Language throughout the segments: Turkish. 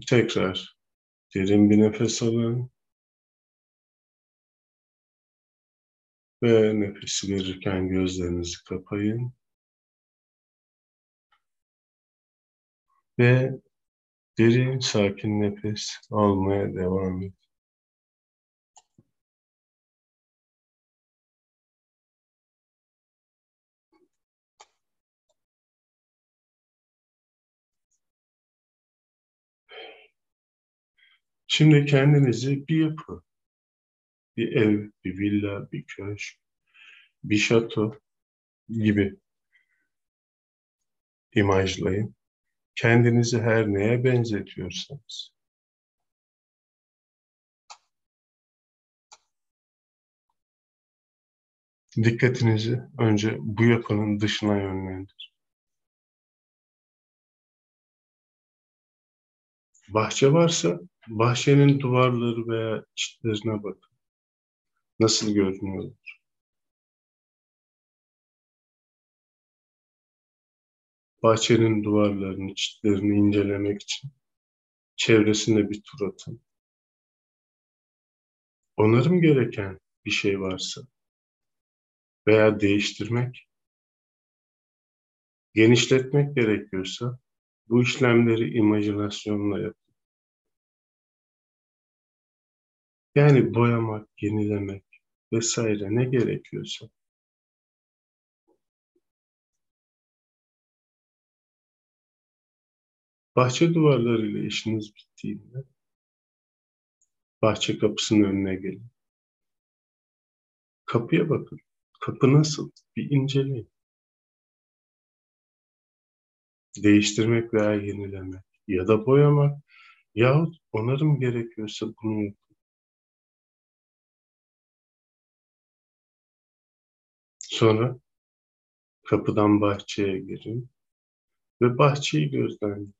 Tekrar derin bir nefes alın. Ve nefesi verirken gözlerinizi kapayın. Ve derin, sakin nefes almaya devam edin. Şimdi kendinizi bir yapı, bir ev, bir villa, bir köşk, bir şato gibi imajlayın. Kendinizi her neye benzetiyorsanız. Dikkatinizi önce bu yapının dışına yönlendir. Bahçe varsa bahçenin duvarları veya çitlerine bakın. Nasıl görünüyorlar? Bahçenin duvarlarını, çitlerini incelemek için çevresinde bir tur atın. Onarım gereken bir şey varsa veya değiştirmek, genişletmek gerekiyorsa bu işlemleri imajinasyonla yapın. Yani boyamak, yenilemek vesaire ne gerekiyorsa Bahçe duvarlarıyla işiniz bittiğinde bahçe kapısının önüne gelin. Kapıya bakın. Kapı nasıl? Bir inceleyin. Değiştirmek veya yenilemek ya da boyamak yahut onarım gerekiyorsa bunu yapın. Sonra kapıdan bahçeye girin ve bahçeyi gözlemleyin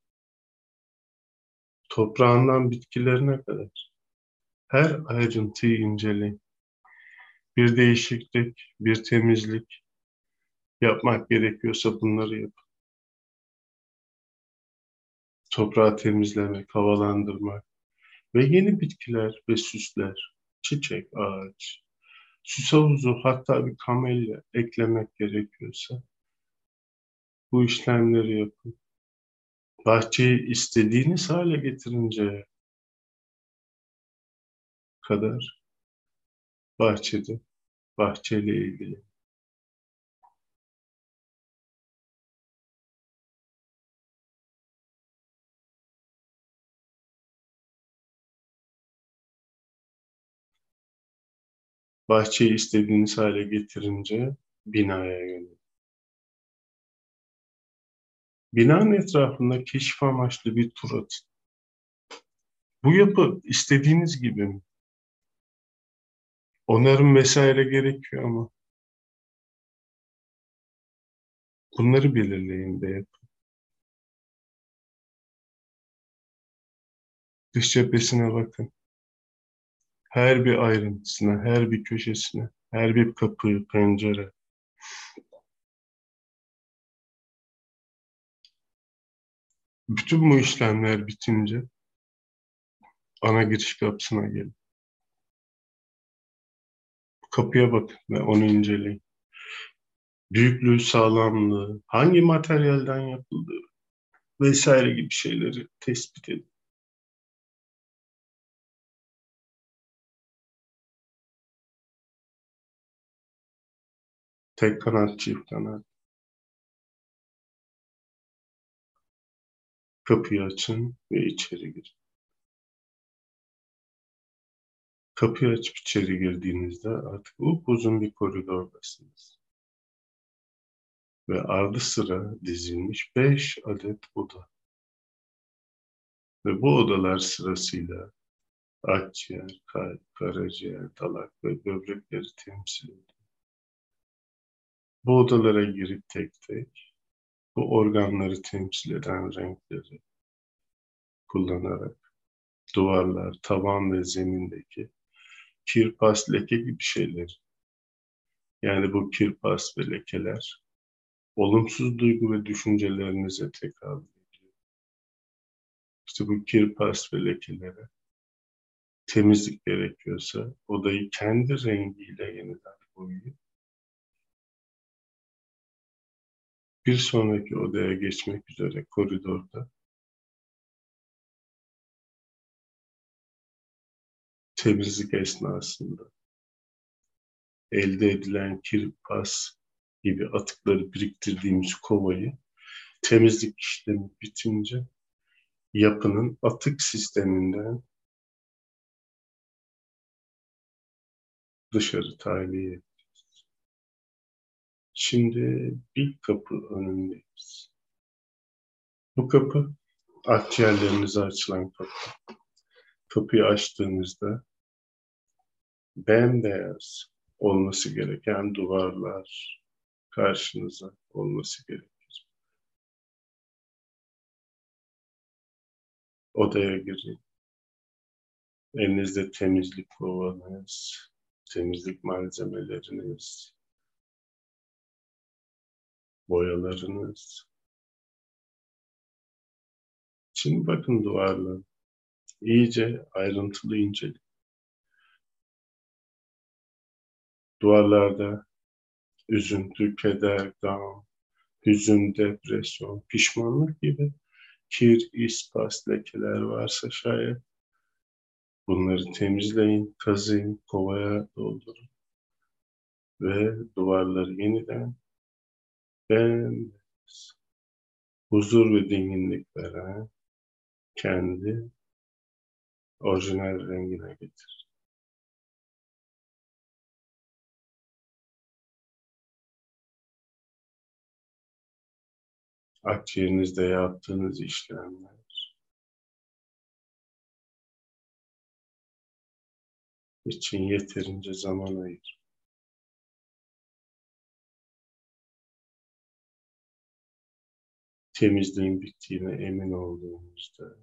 toprağından bitkilerine kadar her ayrıntıyı inceleyin. Bir değişiklik, bir temizlik yapmak gerekiyorsa bunları yapın. Toprağı temizlemek, havalandırmak ve yeni bitkiler ve süsler, çiçek, ağaç, süs havuzu hatta bir kamelya eklemek gerekiyorsa bu işlemleri yapın bahçeyi istediğiniz hale getirince kadar bahçede, bahçeyle ilgili. Bahçeyi istediğiniz hale getirince binaya yönelin. Binanın etrafında keşif amaçlı bir tur atın. Bu yapı istediğiniz gibi mi? Onarım vesaire gerekiyor ama bunları belirleyin de yapın. Dış cephesine bakın. Her bir ayrıntısına, her bir köşesine, her bir kapı, pencere, Bütün bu işlemler bitince ana giriş kapısına gelin. Kapıya bakın ve onu inceleyin. Büyüklüğü, sağlamlığı, hangi materyalden yapıldığı vesaire gibi şeyleri tespit edin. Tek kanat, çift kanat. Kapıyı açın ve içeri girin. Kapıyı açıp içeri girdiğinizde artık uzun bir koridordasınız. Ve ardı sıra dizilmiş beş adet oda. Ve bu odalar sırasıyla akciğer, kalp, karaciğer, dalak ve böbrekleri temsil ediyor. Bu odalara girip tek tek bu organları temsil eden renkleri kullanarak duvarlar, tavan ve zemindeki kirpas, leke gibi şeyler. Yani bu kirpas ve lekeler olumsuz duygu ve düşüncelerinize tekabül ediyor. İşte bu kir, pas ve lekelere temizlik gerekiyorsa odayı kendi rengiyle yeniden boyayıp bir sonraki odaya geçmek üzere koridorda temizlik esnasında elde edilen kir, pas gibi atıkları biriktirdiğimiz kovayı temizlik işlemi bitince yapının atık sisteminden dışarı tahliye. Şimdi bir kapı önündeyiz. Bu kapı akciğerlerinize açılan kapı. Kapıyı açtığınızda bembeyaz olması gereken duvarlar karşınıza olması gerekir. Odaya girin. Elinizde temizlik kovanız, temizlik malzemeleriniz, boyalarınız. Şimdi bakın duvarları. İyice ayrıntılı inceleyin. Duvarlarda üzüntü, keder, gam, hüzün, depresyon, pişmanlık gibi kir, ispas, lekeler varsa şayet bunları temizleyin, kazıyın, kovaya doldurun ve duvarları yeniden bembeyaz, huzur ve dinginlik veren kendi orijinal rengine getir. akciğerinizde yaptığınız işlemler için yeterince zaman ayır. Temizliğin bittiğine emin olduğunuzda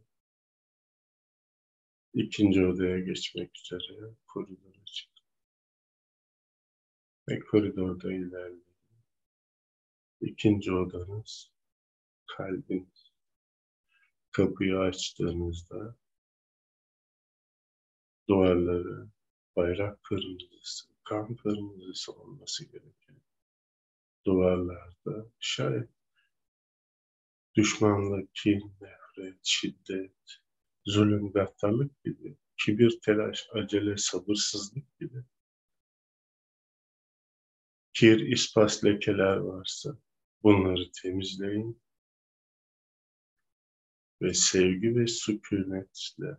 ikinci odaya geçmek üzere koridora çık. Ve koridorda ilerleyin. İkinci odanız kalbiniz. Kapıyı açtığınızda duvarları bayrak kırmızısı, kan kırmızısı olması gerekiyor. Duvarlarda şayet düşmanlık, kin, nefret, şiddet, zulüm, gaddarlık gibi, kibir, telaş, acele, sabırsızlık gibi. Kir, ispas, lekeler varsa bunları temizleyin ve sevgi ve sükunetle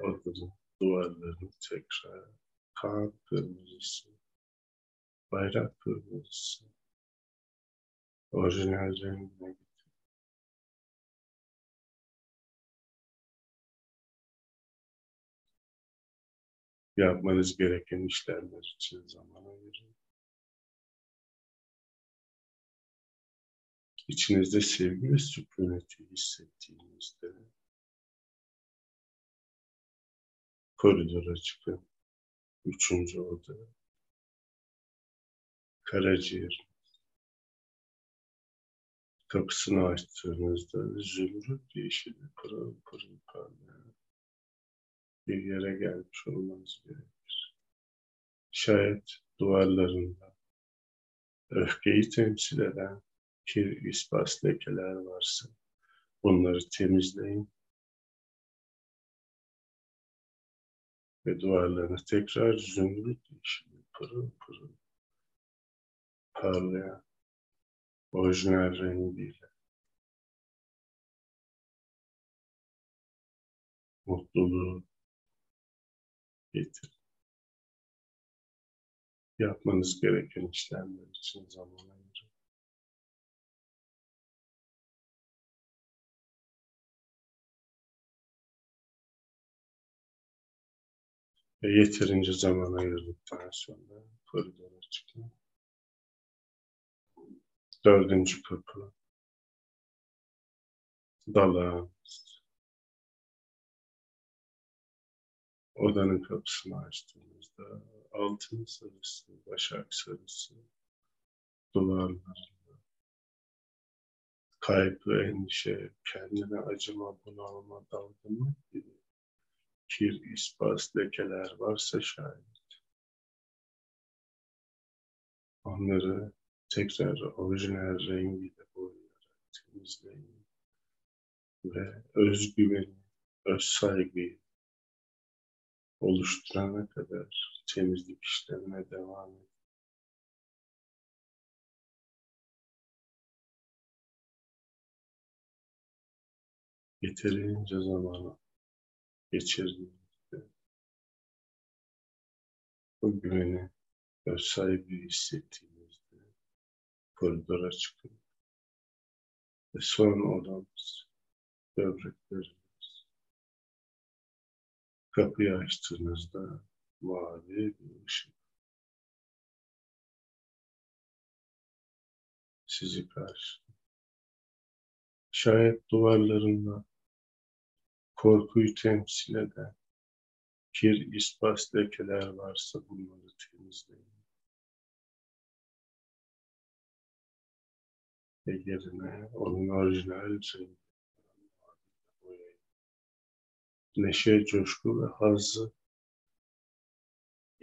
odanın duvarlarını tekrar kan kırmızısı, bayrak kırmızısı, orijinal rengine getir. Yapmanız gereken işlemler için zaman ayırın. içinizde sevgi ve sükuneti hissettiğinizde koridora çıkın. Üçüncü oda. Karaciğer. Kapısını açtığınızda zümrüt yeşili pırıl pırıl parlayan bir yere gelmiş olmanız gerekir. Şayet duvarlarında öfkeyi temsil eden kir, ispas, lekeler varsa bunları temizleyin. Ve duvarlarını tekrar zümrüt yeşili, pırıl pırıl parlayan orijinal rengiyle mutluluğu getir. Yapmanız gereken işlemler için zaman ayırın. Ve yeterince zaman ayırdıktan sonra koridora çıkın. Dördüncü kapı. Dalağınız. Odanın kapısını açtığınızda altın sarısı, başak sarısı, duvarlarında kaygı, endişe, kendine acıma, bunalma, dalgınlık gibi kir, ispas, lekeler varsa şayet onları tekrar orijinal rengiyle boyayarak temizleyin ve özgüveni, öz saygıyı oluşturana kadar temizlik işlemine devam edin. Yeterince zamanı geçirdiğinizde o güveni, öz saygıyı hissettiğinizde koridora çıkın ve son odamız böbrekleriniz. Kapıyı açtığınızda mavi bir ışık sizi karşılıyor. Şayet duvarlarında korkuyu temsil eden kir, ispas, lekeler varsa bunları temizleyin. Ve yerine onun orijinal rengi neşe, coşku ve hazzı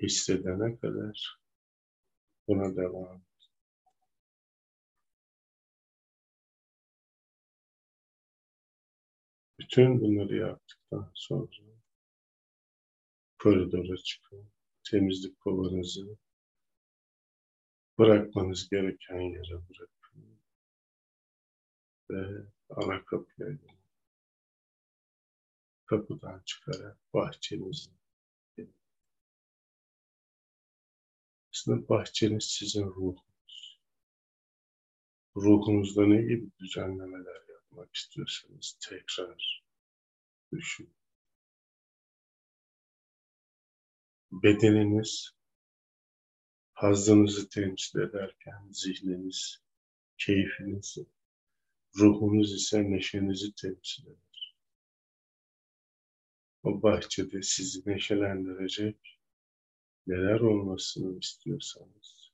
hissedene kadar buna devam Bütün bunları yaptıktan sonra koridora çıkın. Temizlik kovanızı bırakmanız gereken yere bırakın. Ve ana kapıya gidin. Kapıdan çıkarak bahçenizi Aslında bahçeniz sizin ruhunuz. Ruhunuzda ne gibi düzenlemeler yapmak istiyorsanız tekrar düşün. Bedeniniz hazzınızı temsil ederken zihniniz, keyfinizi, ruhunuz ise neşenizi temsil eder. O bahçede sizi neşelendirecek neler olmasını istiyorsanız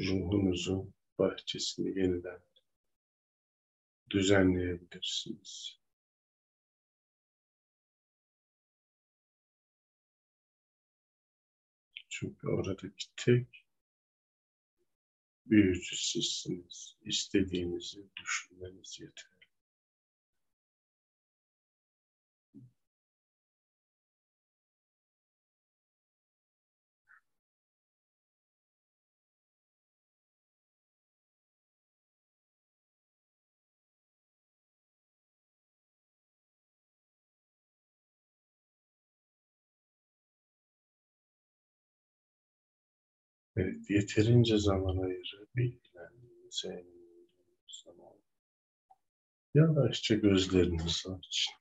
ruhunuzun bahçesini yeniden düzenleyebilirsiniz. Çünkü oradaki tek büyücü sizsiniz. İstediğinizi düşünmeniz yeter. Evet, yeterince zaman ayırıp bilgilendiğinize eminim zaman. Yavaşça gözlerinizi açın.